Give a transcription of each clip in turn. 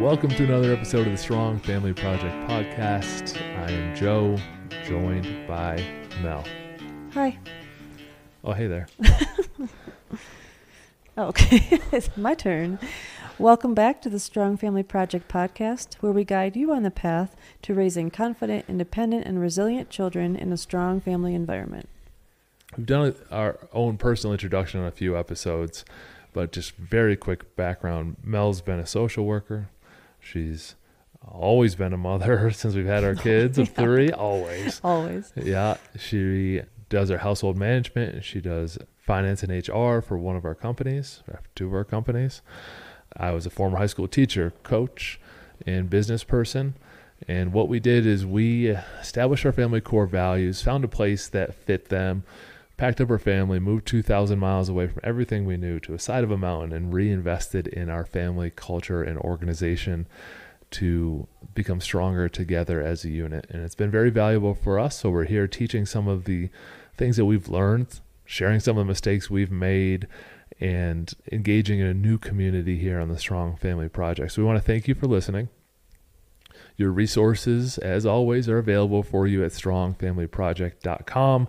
Welcome to another episode of the Strong Family Project podcast. I am Joe, joined by Mel. Hi. Oh, hey there. Okay, it's my turn. Welcome back to the Strong Family Project podcast, where we guide you on the path to raising confident, independent, and resilient children in a strong family environment. We've done our own personal introduction on a few episodes, but just very quick background. Mel's been a social worker. She's always been a mother since we've had our kids of three, always. Always. Yeah, she does her household management and she does finance and HR for one of our companies, uh, two of our companies. I was a former high school teacher, coach, and business person. And what we did is we established our family core values, found a place that fit them, packed up our family, moved 2,000 miles away from everything we knew to a side of a mountain, and reinvested in our family culture and organization to become stronger together as a unit. And it's been very valuable for us. So we're here teaching some of the things that we've learned, sharing some of the mistakes we've made, and engaging in a new community here on the Strong Family Project. So we want to thank you for listening. Your resources, as always, are available for you at strongfamilyproject.com.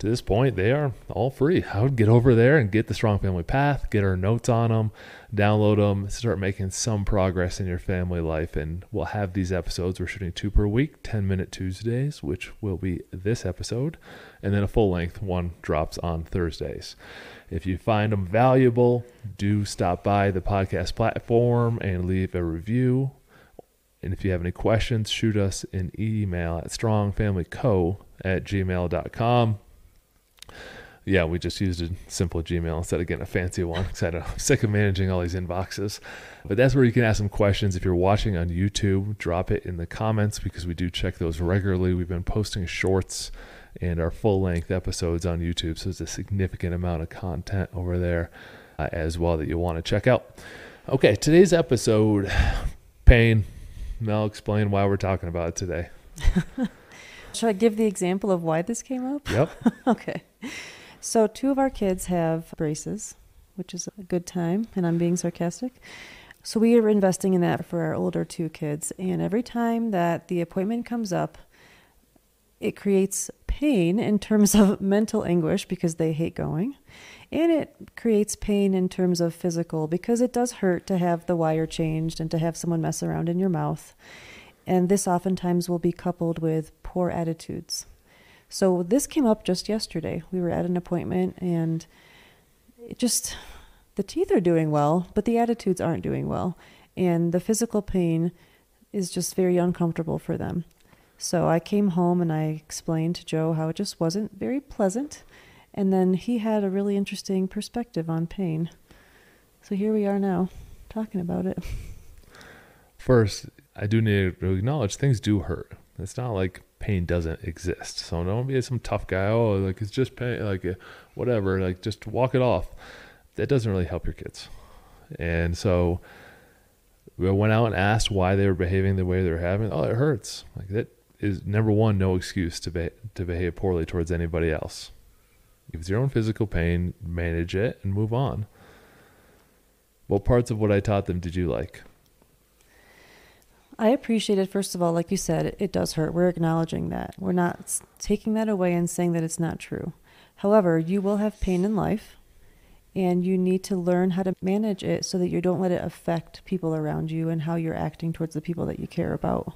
To this point, they are all free. I would get over there and get the Strong Family Path, get our notes on them, download them, start making some progress in your family life. And we'll have these episodes. We're shooting two per week, 10 minute Tuesdays, which will be this episode, and then a full length one drops on Thursdays. If you find them valuable, do stop by the podcast platform and leave a review. And if you have any questions, shoot us an email at strongfamilyco at gmail.com. Yeah, we just used a simple Gmail instead of getting a fancy one because I'm sick of managing all these inboxes. But that's where you can ask some questions. If you're watching on YouTube, drop it in the comments because we do check those regularly. We've been posting shorts and our full length episodes on YouTube. So there's a significant amount of content over there uh, as well that you'll want to check out. Okay, today's episode pain. Mel, explain why we're talking about it today. Should I give the example of why this came up? Yep. okay. So, two of our kids have braces, which is a good time, and I'm being sarcastic. So, we are investing in that for our older two kids. And every time that the appointment comes up, it creates pain in terms of mental anguish because they hate going. And it creates pain in terms of physical because it does hurt to have the wire changed and to have someone mess around in your mouth. And this oftentimes will be coupled with poor attitudes. So this came up just yesterday. We were at an appointment and it just the teeth are doing well, but the attitudes aren't doing well. And the physical pain is just very uncomfortable for them. So I came home and I explained to Joe how it just wasn't very pleasant. And then he had a really interesting perspective on pain. So here we are now talking about it. First, I do need to acknowledge things do hurt. It's not like pain doesn't exist. So don't be some tough guy. Oh, like it's just pain, like uh, whatever. Like just walk it off. That doesn't really help your kids. And so we went out and asked why they were behaving the way they were having. Oh, it hurts. Like that is number one, no excuse to be, to behave poorly towards anybody else. If it's your own physical pain, manage it and move on. What parts of what I taught them did you like? I appreciate it. First of all, like you said, it, does hurt. We're acknowledging that. We're not taking that away and saying that it's not true. However, you will have pain in life, and you need to learn how to manage it so that you don't let it affect people around you and how you're acting towards the people that you care about.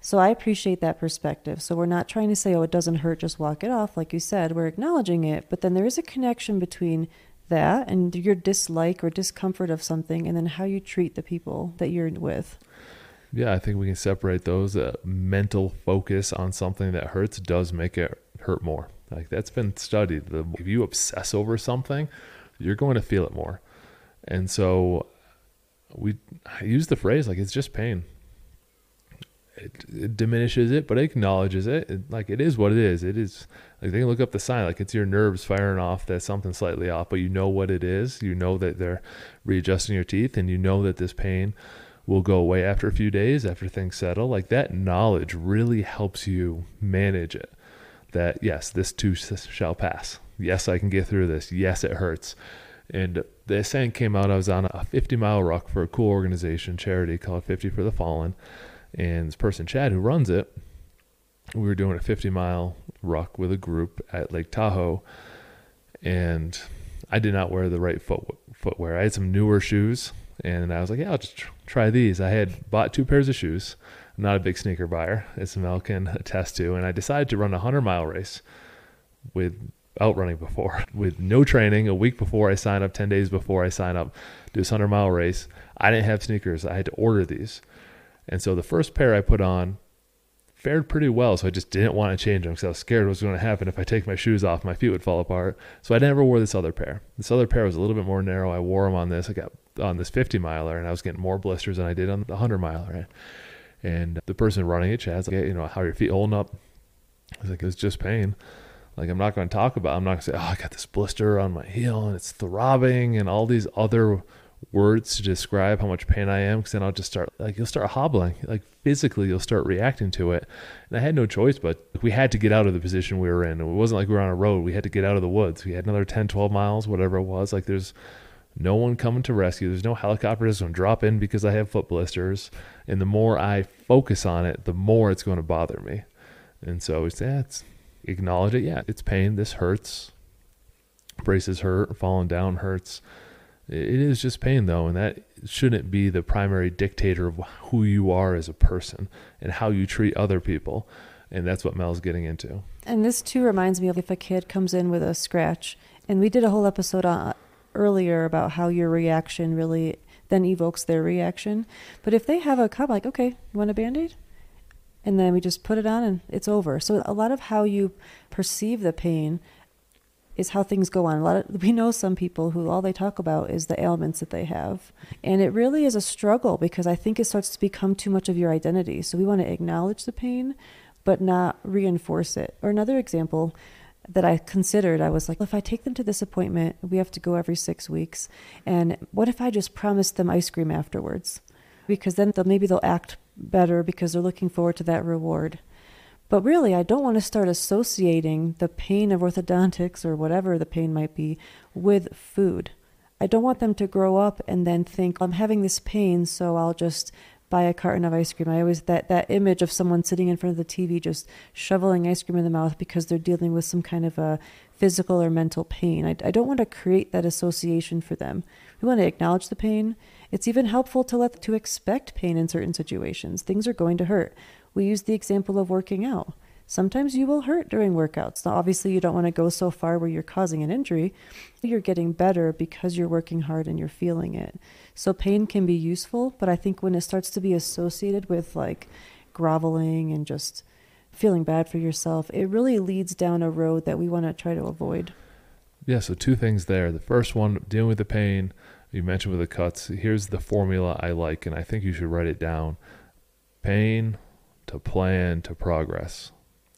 So I appreciate that perspective. So we're not trying to say, oh, it doesn't hurt, just walk it off. Like you said, we're acknowledging it, but then there is a connection between that and your dislike or discomfort of something and then how you treat the people that you're with. Yeah, I think we can separate those. Uh, mental focus on something that hurts does make it hurt more. Like that's been studied. The, if you obsess over something, you're going to feel it more. And so we I use the phrase like it's just pain. It, it diminishes it, but it acknowledges it. it. Like it is what it is. It is like they can look up the sign, like it's your nerves firing off that something slightly off, but you know what it is. You know that they're readjusting your teeth, and you know that this pain will go away after a few days after things settle. Like that knowledge really helps you manage it. That yes, this too shall pass. Yes, I can get through this. Yes, it hurts. And the saying came out. I was on a 50 mile ruck for a cool organization, charity called 50 for the Fallen. And this person, Chad, who runs it, we were doing a 50 mile ruck with a group at Lake Tahoe. And I did not wear the right foot, footwear. I had some newer shoes. And I was like, yeah, I'll just tr- try these. I had bought two pairs of shoes. I'm not a big sneaker buyer, as Mel can attest to. And I decided to run a 100 mile race with outrunning before with no training a week before I signed up, 10 days before I signed up to this 100 mile race. I didn't have sneakers. I had to order these. And so the first pair I put on fared pretty well. So I just didn't want to change them because I was scared what was going to happen if I take my shoes off, my feet would fall apart. So I never wore this other pair. This other pair was a little bit more narrow. I wore them on this. I got on this 50 miler and I was getting more blisters than I did on the 100 miler. And the person running it, Chad's like, you know, how are your feet holding up? I was like, it's just pain. Like I'm not going to talk about. I'm not going to say, "Oh, I got this blister on my heel and it's throbbing," and all these other words to describe how much pain I am. Because then I'll just start like you'll start hobbling, like physically you'll start reacting to it. And I had no choice, but we had to get out of the position we were in. It wasn't like we were on a road. We had to get out of the woods. We had another 10, 12 miles, whatever it was. Like there's no one coming to rescue. There's no helicopter that's going to drop in because I have foot blisters. And the more I focus on it, the more it's going to bother me. And so it's, yeah, it's acknowledge it. Yeah, it's pain. This hurts. Braces hurt. Falling down hurts. It is just pain, though, and that shouldn't be the primary dictator of who you are as a person and how you treat other people. And that's what Mel's getting into. And this too reminds me of if a kid comes in with a scratch, and we did a whole episode on, earlier about how your reaction really then evokes their reaction. But if they have a cut, like, okay, you want a band aid? and then we just put it on and it's over. So a lot of how you perceive the pain is how things go on. A lot of, we know some people who all they talk about is the ailments that they have. And it really is a struggle because I think it starts to become too much of your identity. So we want to acknowledge the pain but not reinforce it. Or another example that I considered, I was like, well, if I take them to this appointment, we have to go every 6 weeks. And what if I just promised them ice cream afterwards? Because then they'll, maybe they'll act better because they're looking forward to that reward. But really, I don't want to start associating the pain of orthodontics or whatever the pain might be with food. I don't want them to grow up and then think, I'm having this pain, so I'll just buy a carton of ice cream. I always that that image of someone sitting in front of the TV just shoveling ice cream in the mouth because they're dealing with some kind of a physical or mental pain. I, I don't want to create that association for them. We want to acknowledge the pain it's even helpful to let to expect pain in certain situations. Things are going to hurt. We use the example of working out. Sometimes you will hurt during workouts. Now, obviously, you don't want to go so far where you're causing an injury. You're getting better because you're working hard and you're feeling it. So, pain can be useful, but I think when it starts to be associated with like groveling and just feeling bad for yourself, it really leads down a road that we want to try to avoid. Yeah, so two things there. The first one, dealing with the pain you mentioned with the cuts. Here's the formula I like, and I think you should write it down pain to plan to progress.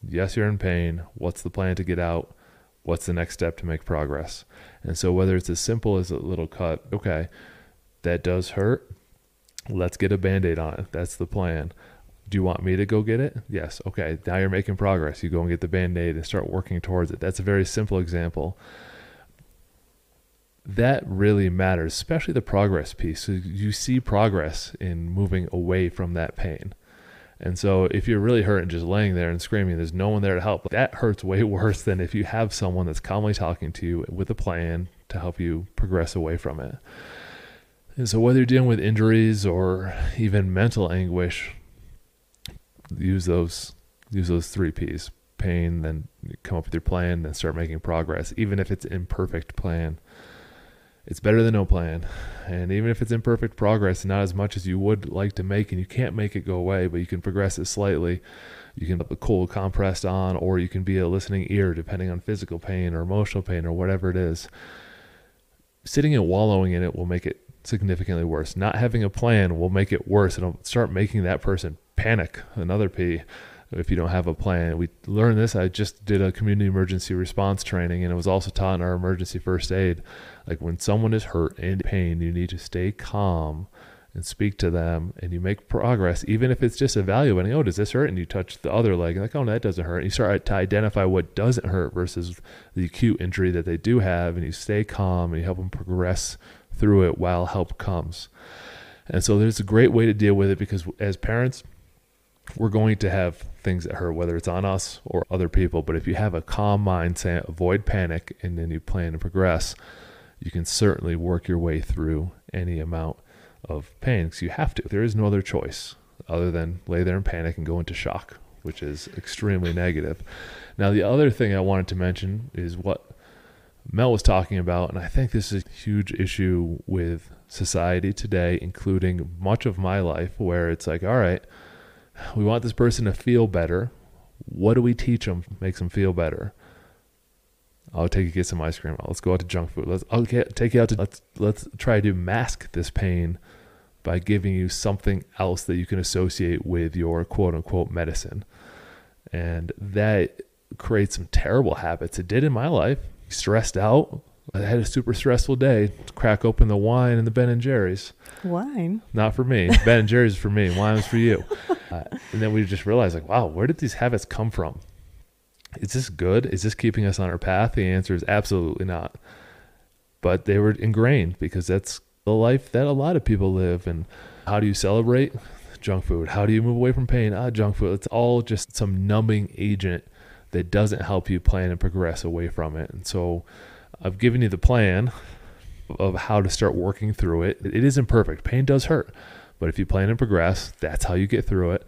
Yes, you're in pain. What's the plan to get out? What's the next step to make progress? And so, whether it's as simple as a little cut, okay, that does hurt. Let's get a band aid on it. That's the plan. Do you want me to go get it? Yes. Okay. Now you're making progress. You go and get the band aid and start working towards it. That's a very simple example that really matters, especially the progress piece. So you see progress in moving away from that pain. And so if you're really hurt and just laying there and screaming, there's no one there to help. That hurts way worse than if you have someone that's calmly talking to you with a plan to help you progress away from it. And so whether you're dealing with injuries or even mental anguish, use those use those three P's. Pain, then come up with your plan, then start making progress, even if it's imperfect plan it's better than no plan. And even if it's imperfect progress, not as much as you would like to make, and you can't make it go away, but you can progress it slightly. You can put the cold compressed on, or you can be a listening ear, depending on physical pain or emotional pain or whatever it is. Sitting and wallowing in it will make it significantly worse. Not having a plan will make it worse. It'll start making that person panic. Another P if you don't have a plan. We learned this. I just did a community emergency response training, and it was also taught in our emergency first aid. Like when someone is hurt and in pain, you need to stay calm and speak to them and you make progress, even if it's just evaluating, oh, does this hurt? And you touch the other leg, like, oh, no, that doesn't hurt. And you start to identify what doesn't hurt versus the acute injury that they do have, and you stay calm and you help them progress through it while help comes. And so there's a great way to deal with it because as parents, we're going to have things that hurt, whether it's on us or other people. But if you have a calm mind, say avoid panic, and then you plan to progress, you can certainly work your way through any amount of pain because you have to. There is no other choice other than lay there in panic and go into shock, which is extremely negative. Now, the other thing I wanted to mention is what Mel was talking about, and I think this is a huge issue with society today, including much of my life, where it's like, all right, we want this person to feel better. What do we teach them makes them feel better? I'll take you get some ice cream. Let's go out to junk food. Let's I'll get, take you out to let's let's try to mask this pain by giving you something else that you can associate with your quote unquote medicine. And that creates some terrible habits. It did in my life. Stressed out. I had a super stressful day. Crack open the wine and the Ben and Jerry's. Wine? Not for me. ben and Jerry's for me. Wine was for you. Uh, and then we just realized, like, wow, where did these habits come from? Is this good? Is this keeping us on our path? The answer is absolutely not. But they were ingrained because that's the life that a lot of people live. And how do you celebrate? Junk food. How do you move away from pain? Ah, junk food. It's all just some numbing agent that doesn't help you plan and progress away from it. And so I've given you the plan of how to start working through it. It isn't perfect. Pain does hurt. But if you plan and progress, that's how you get through it.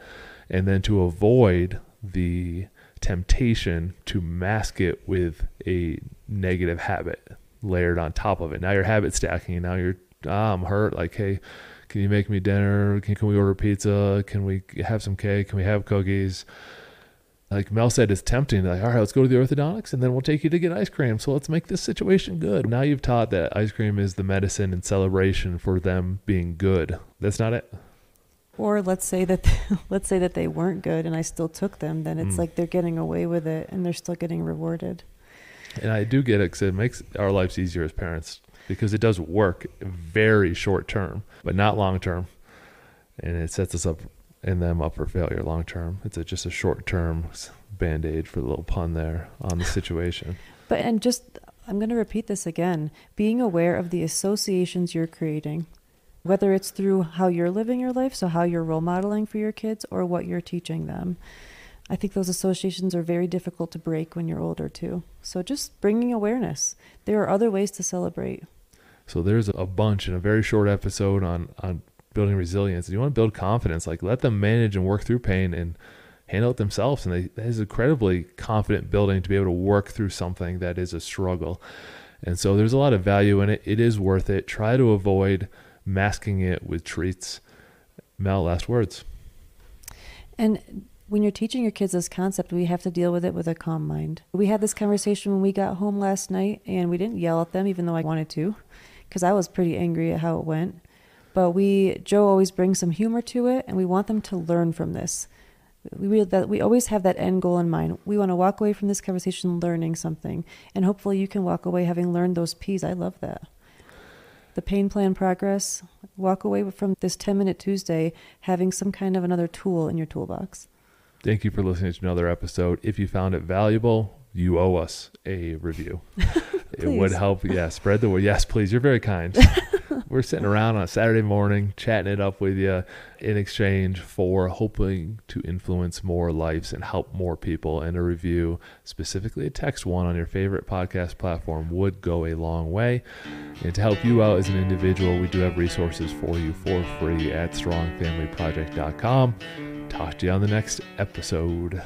And then to avoid the temptation to mask it with a negative habit layered on top of it. Now you're habit stacking. Now you're, ah, I'm hurt. Like, hey, can you make me dinner? Can, can we order pizza? Can we have some cake? Can we have cookies? Like Mel said, it's tempting. Like, all right, let's go to the orthodontics and then we'll take you to get ice cream. So let's make this situation good. Now you've taught that ice cream is the medicine and celebration for them being good. That's not it. Or let's say that let's say that they weren't good and I still took them, then it's mm. like they're getting away with it and they're still getting rewarded. And I do get it because it makes our lives easier as parents because it does work very short term, but not long term, and it sets us up and them up for failure long term. It's a, just a short term band aid for the little pun there on the situation. but and just I'm going to repeat this again: being aware of the associations you're creating whether it's through how you're living your life, so how you're role modeling for your kids, or what you're teaching them. I think those associations are very difficult to break when you're older, too. So just bringing awareness. There are other ways to celebrate. So there's a bunch in a very short episode on, on building resilience. You want to build confidence, like let them manage and work through pain and handle it themselves. And they, that is incredibly confident building to be able to work through something that is a struggle. And so there's a lot of value in it. It is worth it. Try to avoid masking it with treats. Mel, last words. And when you're teaching your kids this concept, we have to deal with it with a calm mind. We had this conversation when we got home last night, and we didn't yell at them, even though I wanted to, because I was pretty angry at how it went. But we, Joe always brings some humor to it, and we want them to learn from this. We that we always have that end goal in mind. We want to walk away from this conversation learning something, and hopefully, you can walk away having learned those P's. I love that the pain plan progress, walk away from this 10 minute Tuesday having some kind of another tool in your toolbox. Thank you for listening to another episode. If you found it valuable, you owe us a review. it would help. Yeah, spread the word. Yes, please. You're very kind. We're sitting around on a Saturday morning, chatting it up with you in exchange for hoping to influence more lives and help more people. And a review, specifically a text one on your favorite podcast platform, would go a long way. And to help you out as an individual, we do have resources for you for free at strongfamilyproject.com. Talk to you on the next episode.